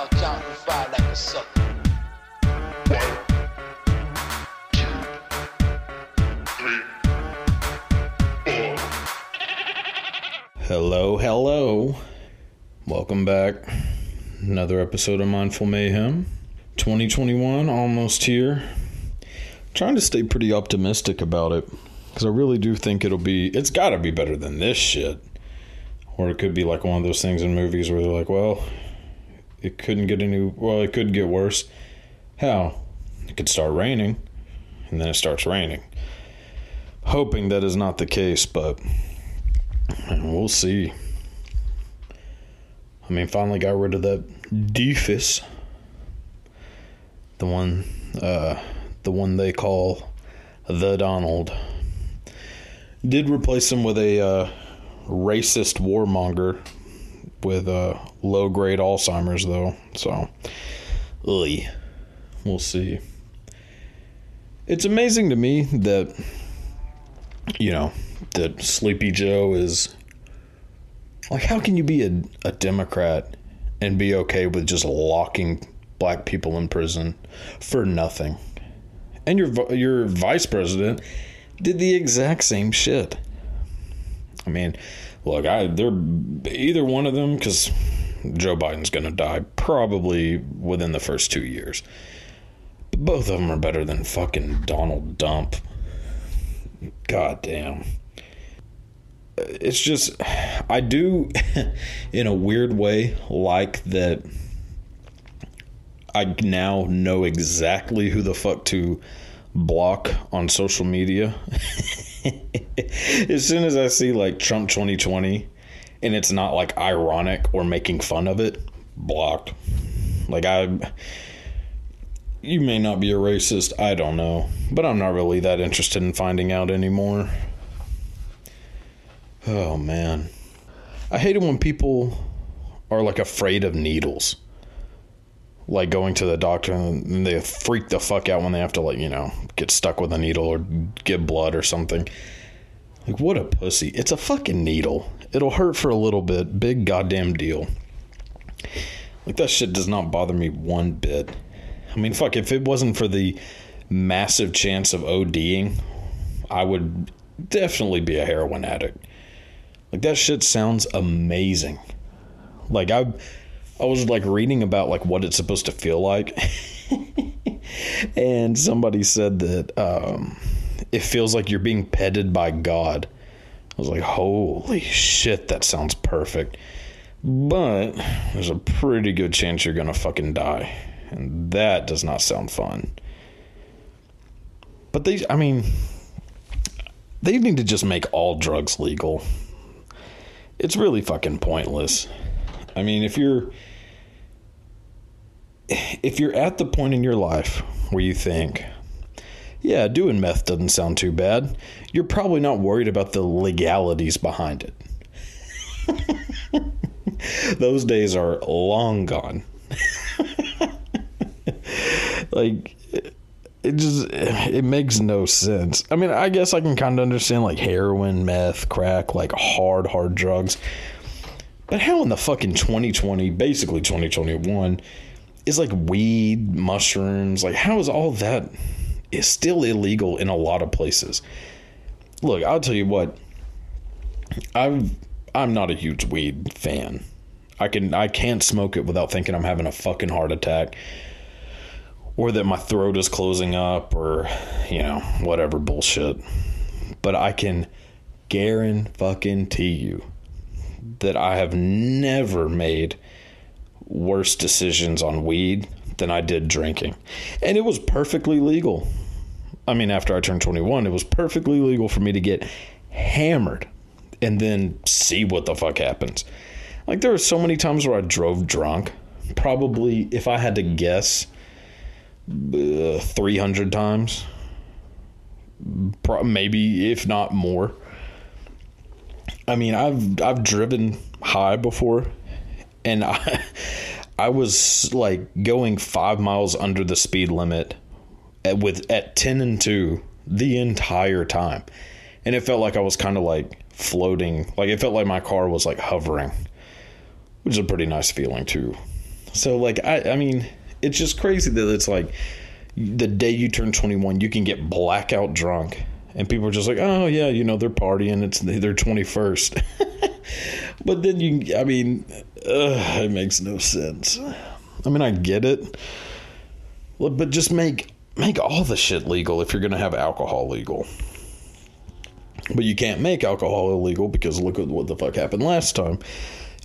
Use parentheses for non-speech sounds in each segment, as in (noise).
You should start counting to five like a sucker. Hello, hello. Welcome back. Another episode of Mindful Mayhem. 2021 almost here. Trying to stay pretty optimistic about it because I really do think it'll be, it's got to be better than this shit. Or it could be like one of those things in movies where they're like, well, it couldn't get any, well, it could get worse. How? It could start raining and then it starts raining. Hoping that is not the case, but we'll see. I mean, finally got rid of that doofus. The one, uh, the one they call the Donald. Did replace him with a uh, racist warmonger with uh, low grade Alzheimer's, though. So, ugh. We'll see. It's amazing to me that, you know, that Sleepy Joe is like, how can you be a, a Democrat and be okay with just locking black people in prison for nothing? And your your vice president did the exact same shit. I mean, look, I they're either one of them because Joe Biden's gonna die probably within the first two years. But both of them are better than fucking Donald Dump. God damn it's just I do (laughs) in a weird way like that I now know exactly who the fuck to block on social media. (laughs) (laughs) as soon as I see like Trump 2020 and it's not like ironic or making fun of it, blocked. Like I you may not be a racist, I don't know, but I'm not really that interested in finding out anymore. Oh man. I hate it when people are like afraid of needles. Like going to the doctor and they freak the fuck out when they have to like, you know, get stuck with a needle or get blood or something. Like what a pussy. It's a fucking needle. It'll hurt for a little bit. Big goddamn deal. Like that shit does not bother me one bit. I mean, fuck, if it wasn't for the massive chance of ODing, I would definitely be a heroin addict. Like that shit sounds amazing. Like I I was like reading about like what it's supposed to feel like. and somebody said that um it feels like you're being petted by God. I was like, "Holy shit, that sounds perfect." But there's a pretty good chance you're to fucking die. And that does not sound fun. But they I mean they need to just make all drugs legal it's really fucking pointless. I mean, if you're if you're at the point in your life where you think, yeah, doing meth doesn't sound too bad, you're probably not worried about the legalities behind it. (laughs) Those days are long gone. (laughs) like it just it makes no sense. I mean, I guess I can kind of understand like heroin, meth, crack, like hard hard drugs. But how in the fucking 2020, basically 2021, is like weed, mushrooms, like how is all that is still illegal in a lot of places? Look, I'll tell you what. I'm I'm not a huge weed fan. I can I can't smoke it without thinking I'm having a fucking heart attack or that my throat is closing up or you know whatever bullshit but i can guarantee you that i have never made worse decisions on weed than i did drinking. And it was perfectly legal. I mean after i turned 21 it was perfectly legal for me to get hammered and then see what the fuck happens. Like there were so many times where i drove drunk. Probably, if I had to guess, uh, 300 times. Pro- maybe, if not more. I mean, I've I've driven high before, and (laughs) I I was like going five miles under the speed limit at, with at ten and two the entire time, and it felt like I was kind of like floating. Like it felt like my car was like hovering, which is a pretty nice feeling too. So like I I mean, it's just crazy that it's like the day you turn 21, you can get blackout drunk. And people are just like, oh, yeah, you know, they're partying. It's their 21st. (laughs) but then you, I mean, ugh, it makes no sense. I mean, I get it. But just make make all the shit legal if you're to have alcohol legal. But you can't make alcohol illegal because look at what the fuck happened last time.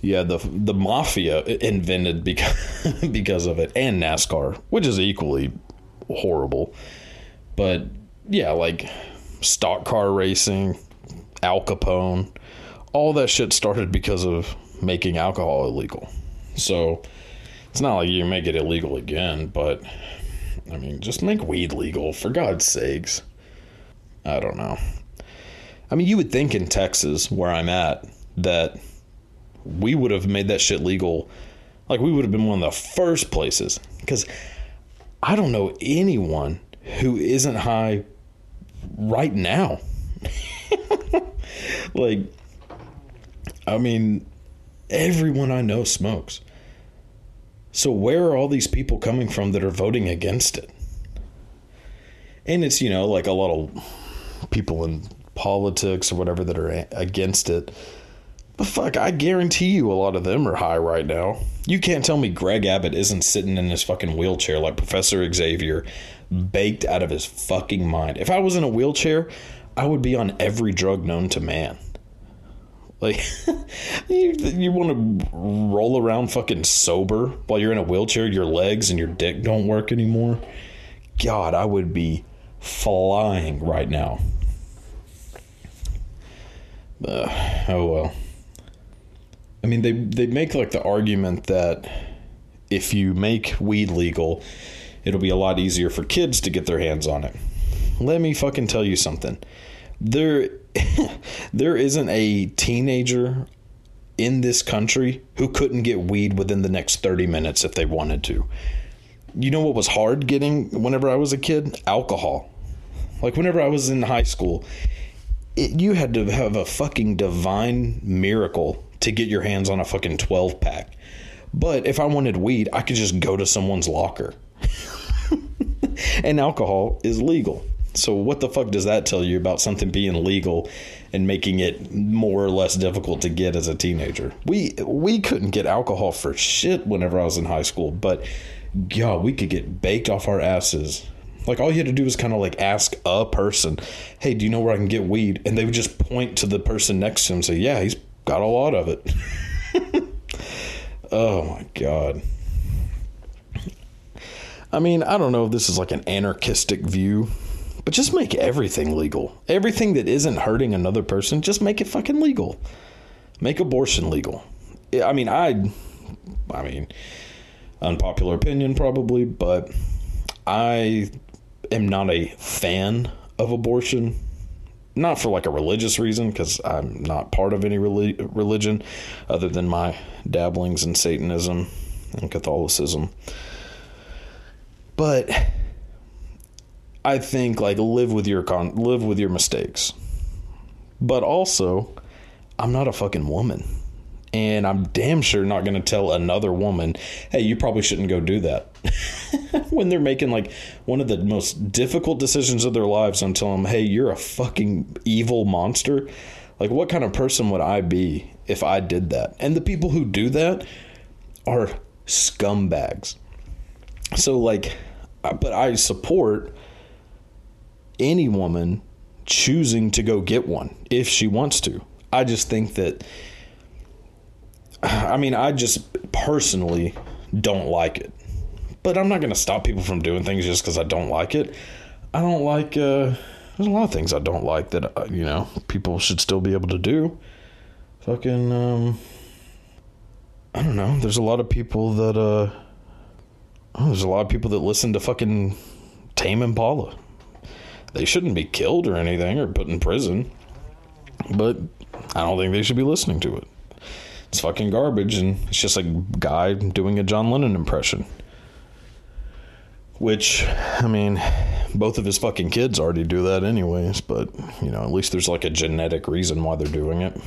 Yeah, the the mafia invented because (laughs) because of it, and NASCAR, which is equally horrible. But yeah, like stock car racing, Al Capone, all that shit started because of making alcohol illegal. So it's not like you make it illegal again, but I mean, just make weed legal for God's sakes. I don't know. I mean, you would think in Texas, where I'm at, that we would have made that shit legal. Like, we would have been one of the first places. Because I don't know anyone who isn't high right now. (laughs) like, I mean, everyone I know smokes. So, where are all these people coming from that are voting against it? And it's, you know, like a lot of people in politics or whatever that are against it. But fuck, I guarantee you a lot of them are high right now. You can't tell me Greg Abbott isn't sitting in his fucking wheelchair like Professor Xavier, baked out of his fucking mind. If I was in a wheelchair, I would be on every drug known to man. Like, (laughs) you, you want to roll around fucking sober while you're in a wheelchair, your legs and your dick don't work anymore? God, I would be flying right now. Uh, oh well. I mean, they they make like the argument that if you make weed legal, it'll be a lot easier for kids to get their hands on it. Let me fucking tell you something. There (laughs) there isn't a teenager in this country who couldn't get weed within the next 30 minutes if they wanted to. You know what was hard getting whenever I was a kid? Alcohol. Like whenever I was in high school, it, you had to have a fucking divine miracle to get your hands on a fucking 12 pack. But if I wanted weed, I could just go to someone's locker. (laughs) and alcohol is legal. So what the fuck does that tell you about something being legal and making it more or less difficult to get as a teenager? We we couldn't get alcohol for shit whenever I was in high school, but God, we could get baked off our asses. Like all you had to do was kind of like ask a person, "Hey, do you know where I can get weed?" And they would just point to the person next to him and say, "Yeah, he's got a lot of it." (laughs) oh my god. I mean, I don't know if this is like an anarchistic view, but just make everything legal. Everything that isn't hurting another person, just make it fucking legal. Make abortion legal. I mean, I I mean, unpopular opinion probably, but I am not a fan of abortion. Not for like a religious reason, because I'm not part of any relig- religion other than my dabblings in Satanism and Catholicism. But I think like live with your con- live with your mistakes. But also, I'm not a fucking woman. And I'm damn sure not going to tell another woman, "Hey, you probably shouldn't go do that." (laughs) when they're making like one of the most difficult decisions of their lives, I'm telling them, "Hey, you're a fucking evil monster." Like what kind of person would I be if I did that? And the people who do that are scumbags. So like uh, but I support any woman choosing to go get one if she wants to. I just think that, (sighs) I mean, I just personally don't like it. But I'm not going to stop people from doing things just because I don't like it. I don't like, uh, there's a lot of things I don't like that, uh, you know, people should still be able to do. Fucking, um, I don't know. There's a lot of people that uh oh, there's a lot of people that listen to fucking Tame Impala. They shouldn't be killed or anything or put in prison. But I don't think they should be listening to it. It's fucking garbage and it's just a guy doing a John Lennon impression. Which, I mean, both of his fucking kids already do that anyways, but, you know, at least there's like a genetic reason why they're doing it.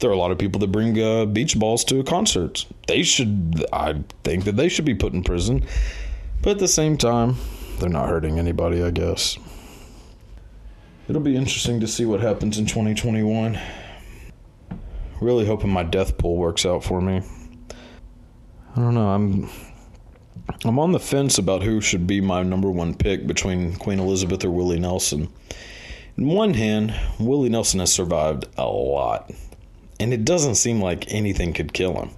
There are a lot of people that bring uh, beach balls to concerts. They should, I think that they should be put in prison. But at the same time, they're not hurting anybody, I guess. It'll be interesting to see what happens in 2021. Really hoping my death pool works out for me. I don't know. I'm I'm on the fence about who should be my number one pick between Queen Elizabeth or Willie Nelson. In one hand, Willie Nelson has survived a lot, and it doesn't seem like anything could kill him.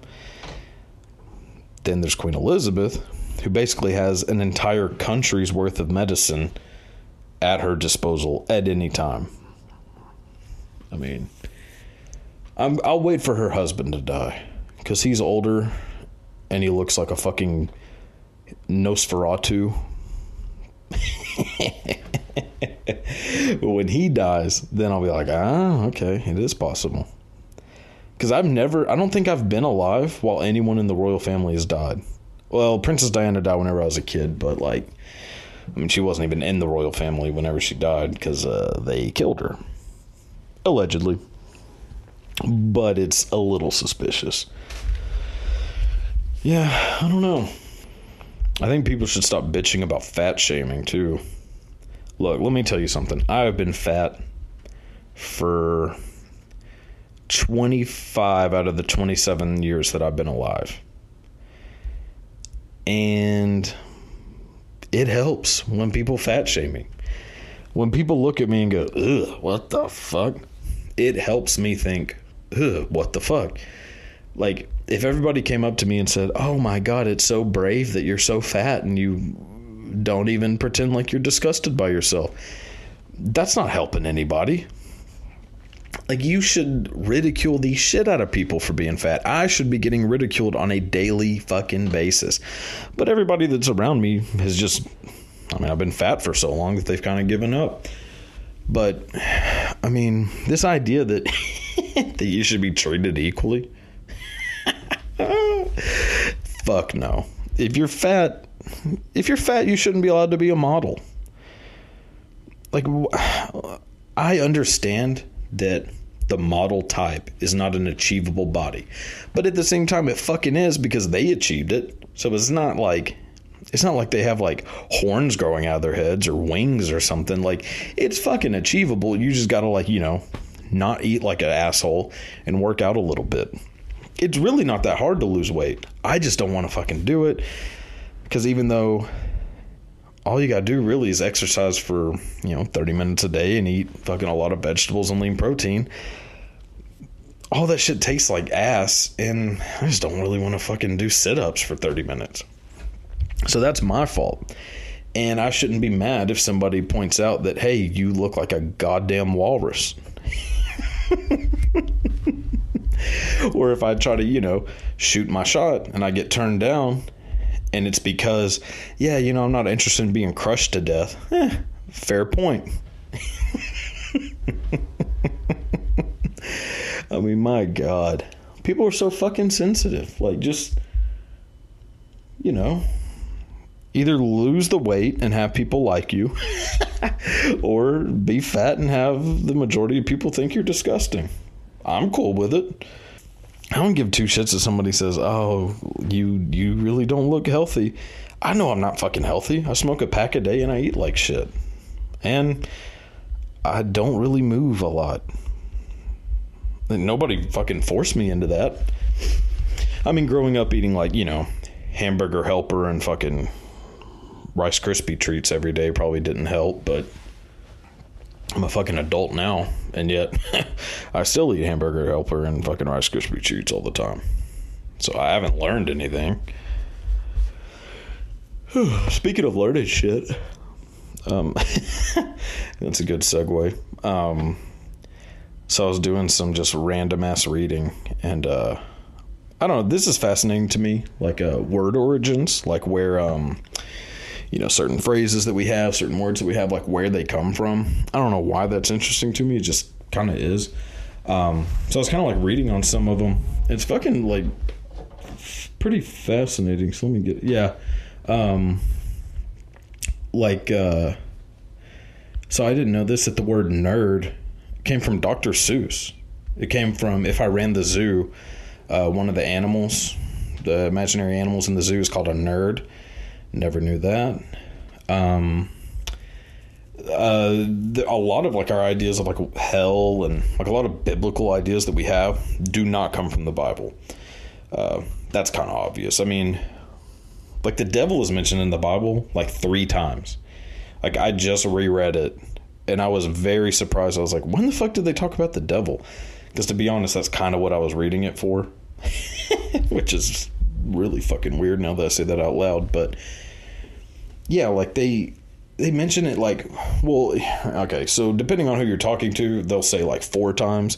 Then there's Queen Elizabeth, who basically has an entire country's worth of medicine at her disposal at any time. I mean, I'm, I'll wait for her husband to die because he's older and he looks like a fucking Nosferatu. when he dies, then I'll be like, ah, okay, it is possible. Because I've never, I don't think I've been alive while anyone in the royal family has died. Well, Princess Diana died whenever I was a kid, but like, I mean, she wasn't even in the royal family whenever she died because uh, they killed her. Allegedly. But it's a little suspicious. Yeah, I don't know. I think people should stop bitching about fat shaming too. Look, let me tell you something. I have been fat for 25 out of the 27 years that I've been alive. And it helps when people fat shame me. When people look at me and go, ugh, what the fuck? It helps me think, ugh, what the fuck? Like, if everybody came up to me and said, oh my God, it's so brave that you're so fat and you don't even pretend like you're disgusted by yourself, that's not helping anybody. Like, you should ridicule the shit out of people for being fat. I should be getting ridiculed on a daily fucking basis. But everybody that's around me has just, I mean, I've been fat for so long that they've kind of given up. But, (sighs) I mean, this idea that, (laughs) that you should be treated equally, fuck no. If you're fat, if you're fat, you shouldn't be allowed to be a model. Like, (sighs) I understand that the model type is not an achievable body. But at the same time it fucking is because they achieved it. So it's not like it's not like they have like horns growing out of their heads or wings or something. Like it's fucking achievable. You just got to like, you know, not eat like an asshole and work out a little bit. It's really not that hard to lose weight. I just don't want to fucking do it because even though all you got to do really is exercise for, you know, 30 minutes a day and eat fucking a lot of vegetables and lean protein. All that shit tastes like ass, and I just don't really want to fucking do sit ups for 30 minutes. So that's my fault. And I shouldn't be mad if somebody points out that, hey, you look like a goddamn walrus. (laughs) or if I try to, you know, shoot my shot and I get turned down and it's because, yeah, you know, I'm not interested in being crushed to death. Eh, fair point. (laughs) I mean, my God. People are so fucking sensitive. Like, just, you know, either lose the weight and have people like you, (laughs) (laughs) or be fat and have the majority of people think you're disgusting. I'm cool with it. I don't give two shits if somebody says, "Oh, you you really don't look healthy." I know I'm not fucking healthy. I smoke a pack a day and I eat like shit. And I don't really move a lot. Nobody fucking forced me into that. I mean, growing up eating like, you know, hamburger helper and fucking Rice Krispie treats every day probably didn't help, but I'm a fucking adult now, and yet (laughs) I still eat hamburger helper and fucking Rice Krispie treats all the time. So I haven't learned anything. (sighs) Speaking of learning shit, um, (laughs) that's a good segue. Um, So I was doing some just random ass reading, and uh, I don't know. This is fascinating to me, like uh, word origins, like where um, you know certain phrases that we have, certain words that we have, like where they come from. I don't know why that's interesting to me. It just kind of is. Um, so I was kind of like reading on some of them. It's fucking like pretty fascinating. So let me get yeah. Um, like uh, so I didn't know this that the word nerd came from Dr. Seuss. It came from if I ran the zoo, uh, one of the animals, the imaginary animals in the zoo is called a nerd. Never knew that. Um, uh, a lot of like our ideas of like hell and like a lot of biblical ideas that we have do not come from the Bible. Uh, that's kind of obvious. I mean, like the devil is mentioned in the Bible like three times. Like I just reread it and I was very surprised. I was like, when the fuck did they talk about the devil? Because to be honest, that's kind of what I was reading it for, (laughs) which is really fucking weird now that I say that out loud. But yeah, like they they mention it like well (sighs) okay so depending on who you're talking to they'll say like four times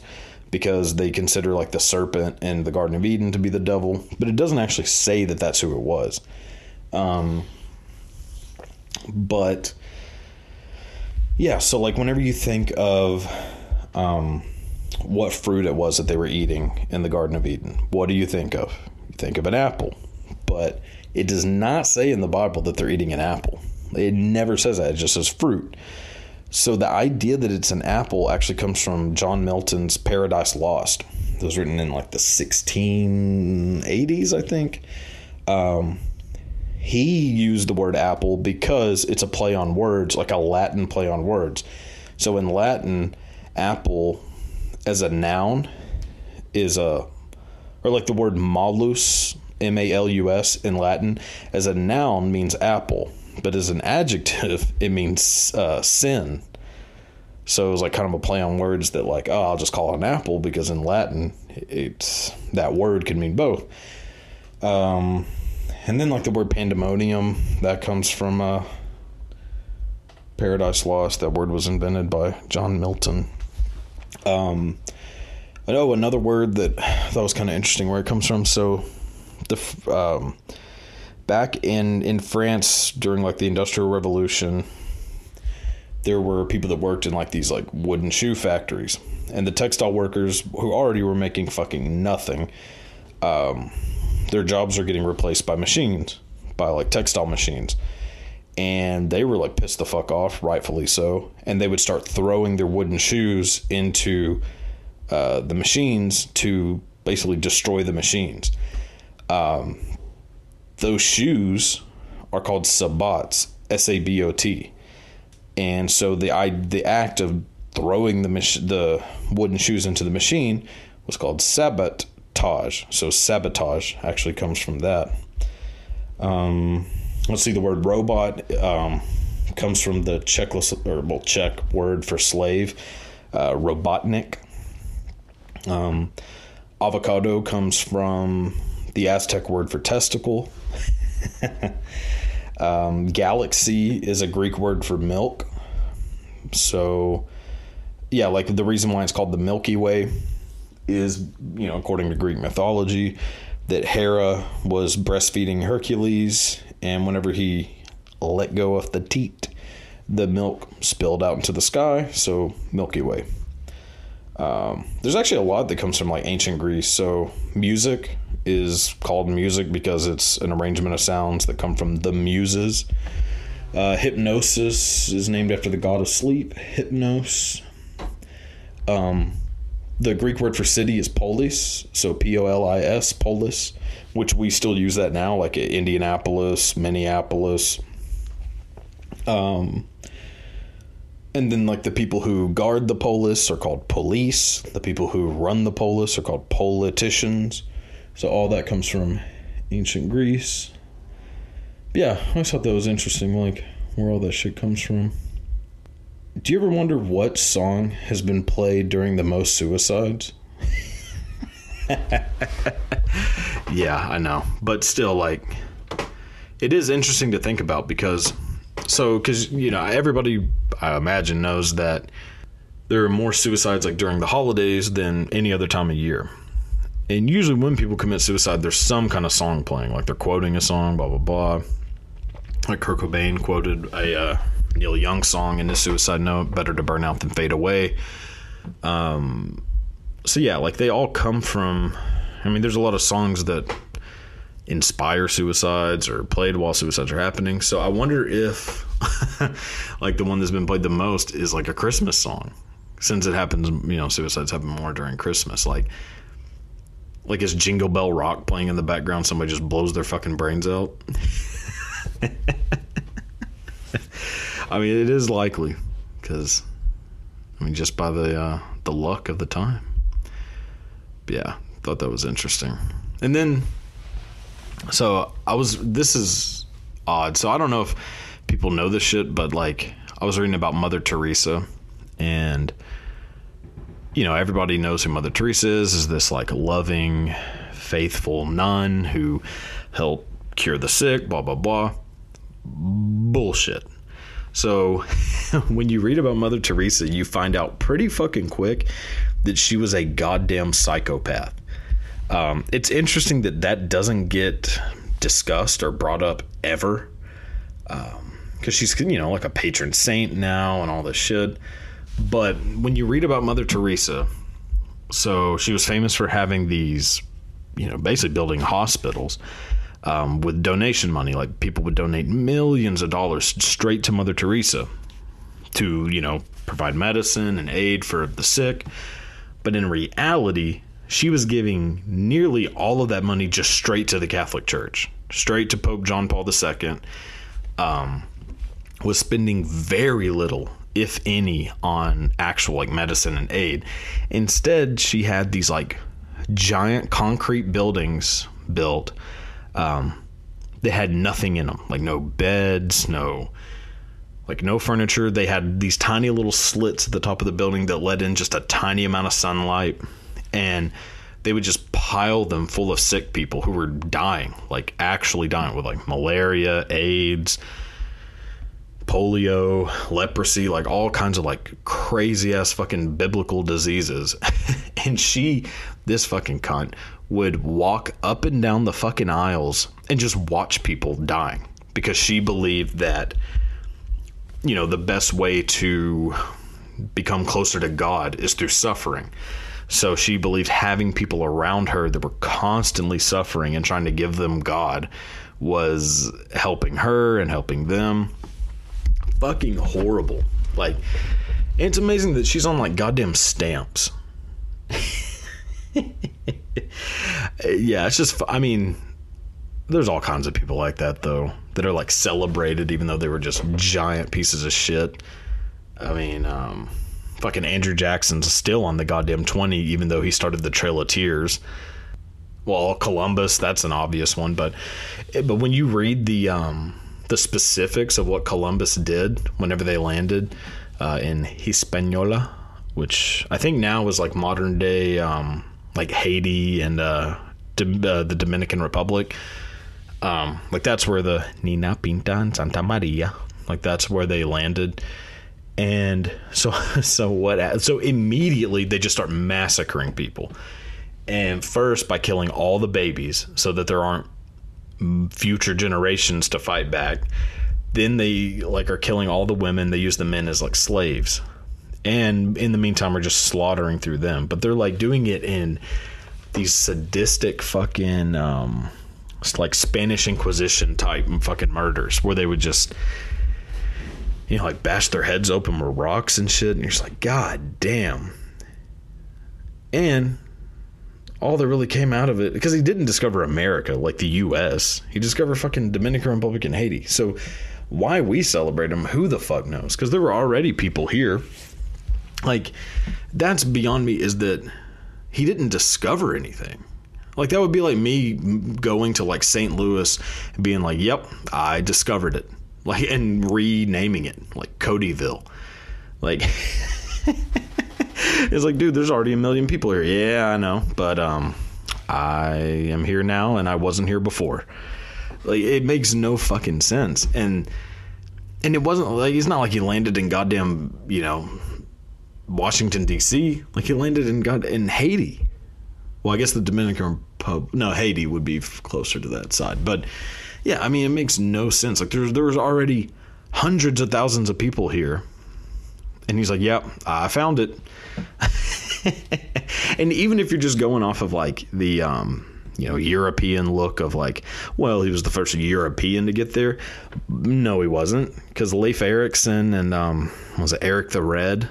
because they consider like the serpent in the garden of eden to be the devil but it doesn't actually say that that's who it was um but yeah so like whenever you think of um what fruit it was that they were eating in the garden of eden what do you think of think of an apple but it does not say in the bible that they're eating an apple it never says that. It just says fruit. So the idea that it's an apple actually comes from John Milton's Paradise Lost. It was written in like the 1680s, I think. Um, he used the word apple because it's a play on words, like a Latin play on words. So in Latin, apple as a noun is a, or like the word malus, M A L U S in Latin, as a noun means apple but as an adjective, (laughs) it means uh, sin. So it was like kind of a play on words that like, oh, I'll just call it an apple because in Latin, it's that word can mean both. Um, and then like the word pandemonium that comes from uh, Paradise Lost. That word was invented by John Milton. Um, I know another word that (sighs) thought was kind of interesting where it comes from. So the um, back in in France during like the Industrial Revolution, there were people that worked in like these like wooden shoe factories, and the textile workers who already were making fucking nothing, um, their jobs are getting replaced by machines, by like textile machines. And they were like pissed the fuck off, rightfully so. And they would start throwing their wooden shoes into uh, the machines to basically destroy the machines. Um, those shoes are called sabots, S A B O T. And so the I, the act of throwing the mach- the wooden shoes into the machine was called sabotage. So sabotage actually comes from that. Um, let's see, the word robot um, comes from the Czech or well, Czech word for slave, uh, robotnik. Um, avocado comes from the Aztec word for testicle. (laughs) um, galaxy is a Greek word for milk. So, yeah, like the reason why it's called the Milky Way is, you know, according to Greek mythology, that Hera was breastfeeding Hercules, and whenever he let go of the teat, the milk spilled out into the sky. So, Milky Way. Um, there's actually a lot that comes from like ancient Greece. So, music is called music because it's an arrangement of sounds that come from the muses. Uh, hypnosis is named after the god of sleep, Hypnos. Um, the Greek word for city is polis, so P O L I S, polis, which we still use that now, like Indianapolis, Minneapolis. Um, and then, like the people who guard the polis are called police. The people who run the polis are called politicians. So all that comes from ancient Greece. But yeah, I thought that was interesting, like where all that shit comes from. Do you ever wonder what song has been played during the most suicides? (laughs) yeah, I know. But still, like, it is interesting to think about because, so, because, you know, everybody, I imagine, knows that there are more suicides like during the holidays than any other time of year. And usually when people commit suicide, there's some kind of song playing, like they're quoting a song, blah blah blah. Like Kurt Cobain quoted a uh, Neil Young song in his suicide note, "Better to burn out than fade away." Um, so yeah, like they all come from. I mean, there's a lot of songs that inspire suicides or played while suicides are happening. So I wonder if, (laughs) like, the one that's been played the most is like a Christmas song, since it happens. You know, suicides happen more during Christmas. Like, like is Jingle Bell Rock playing in the background? Somebody just blows their fucking brains out. (laughs) I mean, it is likely because, I mean, just by the uh, the luck of the time. But yeah, thought that was interesting. And then, so I was. This is odd. So I don't know if people know this shit, but like I was reading about Mother Teresa, and you know everybody knows who Mother Teresa is. Is this like loving, faithful nun who helped cure the sick? Blah blah blah. Bullshit. So, (laughs) when you read about Mother Teresa, you find out pretty fucking quick that she was a goddamn psychopath. Um, it's interesting that that doesn't get discussed or brought up ever, because um, she's you know like a patron saint now and all this shit. But when you read about Mother Teresa, so she was famous for having these, you know, basically building hospitals um, with donation money. Like people would donate millions of dollars straight to Mother Teresa to, you know, provide medicine and aid for the sick. But in reality, she was giving nearly all of that money just straight to the Catholic Church, straight to Pope John Paul II. Um, was spending very little, if any, on actual like medicine and aid. Instead, she had these like giant concrete buildings built um, they had nothing in them, like no beds, no like no furniture. They had these tiny little slits at the top of the building that let in just a tiny amount of sunlight, and they would just pile them full of sick people who were dying, like actually dying with like malaria, AIDS, polio, leprosy, like all kinds of like crazy ass fucking biblical diseases. (laughs) and she, this fucking cunt, would walk up and down the fucking aisles and just watch people dying because she believed that you know the best way to become closer to God is through suffering. So she believed having people around her that were constantly suffering and trying to give them God was helping her and helping them. Fucking horrible. Like it's amazing that she's on like goddamn stamps. (laughs) yeah, it's just, I mean, there's all kinds of people like that, though, that are like celebrated even though they were just giant pieces of shit. I mean, um, fucking Andrew Jackson's still on the goddamn 20, even though he started the Trail of Tears. Well, Columbus, that's an obvious one, but but when you read the um, the specifics of what Columbus did whenever they landed uh, in Hispaniola, which I think now is like modern day um, like Haiti and uh, uh, the Dominican Republic. Um, like that's where the Nina Pinta and Santa Maria, like that's where they landed. And so, (laughs) so what? So immediately they just start massacring people. And first by killing all the babies, so that there aren't future generations to fight back. Then they like are killing all the women. They use the men as like slaves and in the meantime are just slaughtering through them but they're like doing it in these sadistic fucking um like spanish inquisition type fucking murders where they would just you know like bash their heads open with rocks and shit and you're just like god damn. And all that really came out of it because he didn't discover america like the us he discovered fucking dominican republic and haiti. So why we celebrate him who the fuck knows? Because there were already people here. Like that's beyond me is that he didn't discover anything. Like that would be like me going to like st louis being like yep i discovered it like and renaming it like codyville like (laughs) it's like dude there's already a million people here yeah i know but um i am here now and i wasn't here before like it makes no fucking sense and and it wasn't like it's not like he landed in goddamn you know Washington D.C. Like he landed in God in Haiti. Well, I guess the Dominican Republic. No, Haiti would be closer to that side. But yeah, I mean, it makes no sense. Like there's there was already hundreds of thousands of people here, and he's like, "Yep, I found it." (laughs) and even if you're just going off of like the um, you know European look of like, well, he was the first European to get there. No, he wasn't, because Leif Erikson and um, was it Eric the Red,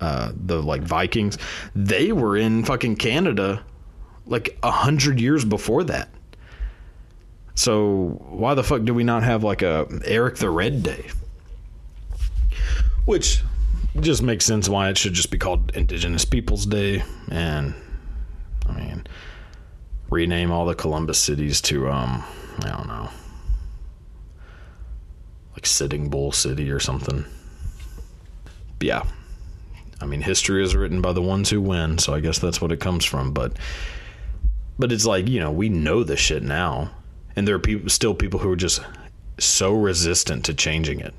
uh, the like Vikings, they were in fucking Canada like a hundred years before that. So why the fuck do we not have like a Eric the Red Day? Which just makes sense why it should just be called Indigenous Peoples Day and I mean rename all the Columbus cities to um I don't know like Sitting Bull City or something. But yeah. I mean history is written by the ones who win, so I guess that's what it comes from, but but it's like, you know, we know this shit now and there are people still people who are just so resistant to changing it.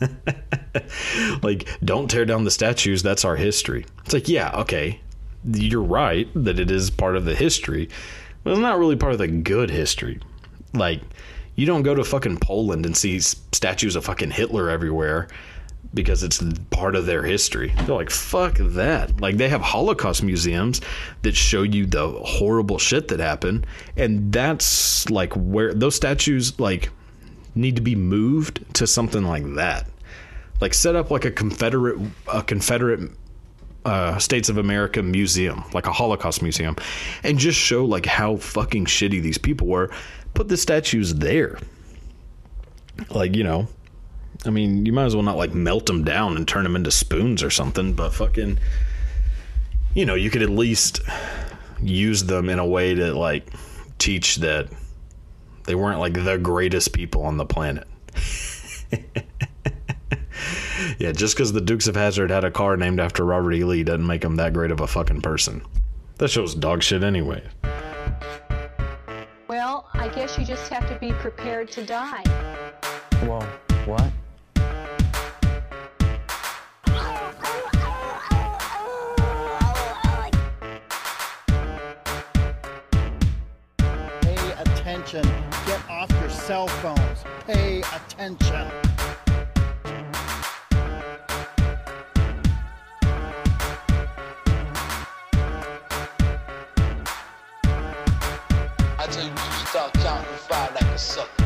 (laughs) like, don't tear down the statues. That's our history. It's like, yeah, okay, you're right that it is part of the history, but it's not really part of the good history. Like, you don't go to fucking Poland and see statues of fucking Hitler everywhere because it's part of their history. They're like, fuck that. Like, they have Holocaust museums that show you the horrible shit that happened. And that's like where those statues, like, need to be moved to something like that. Like, set up like a Confederate, a Confederate uh, States of America museum, like a Holocaust museum, and just show like how fucking shitty these people were. Put the statues there. Like, you know, I mean, you might as well not like melt them down and turn them into spoons or something, but fucking, you know, you could at least use them in a way to like teach that they weren't like the greatest people on the planet. (laughs) yeah, just because the Dukes of Hazzard had a car named after Robert E. Lee doesn't make them that great of a fucking person. That show's dog shit anyway. Well, I guess you just have to be prepared to die. Whoa, what? Pay attention. Get off your cell phones. Pay attention. I tell you, you start counting to five like a sucker.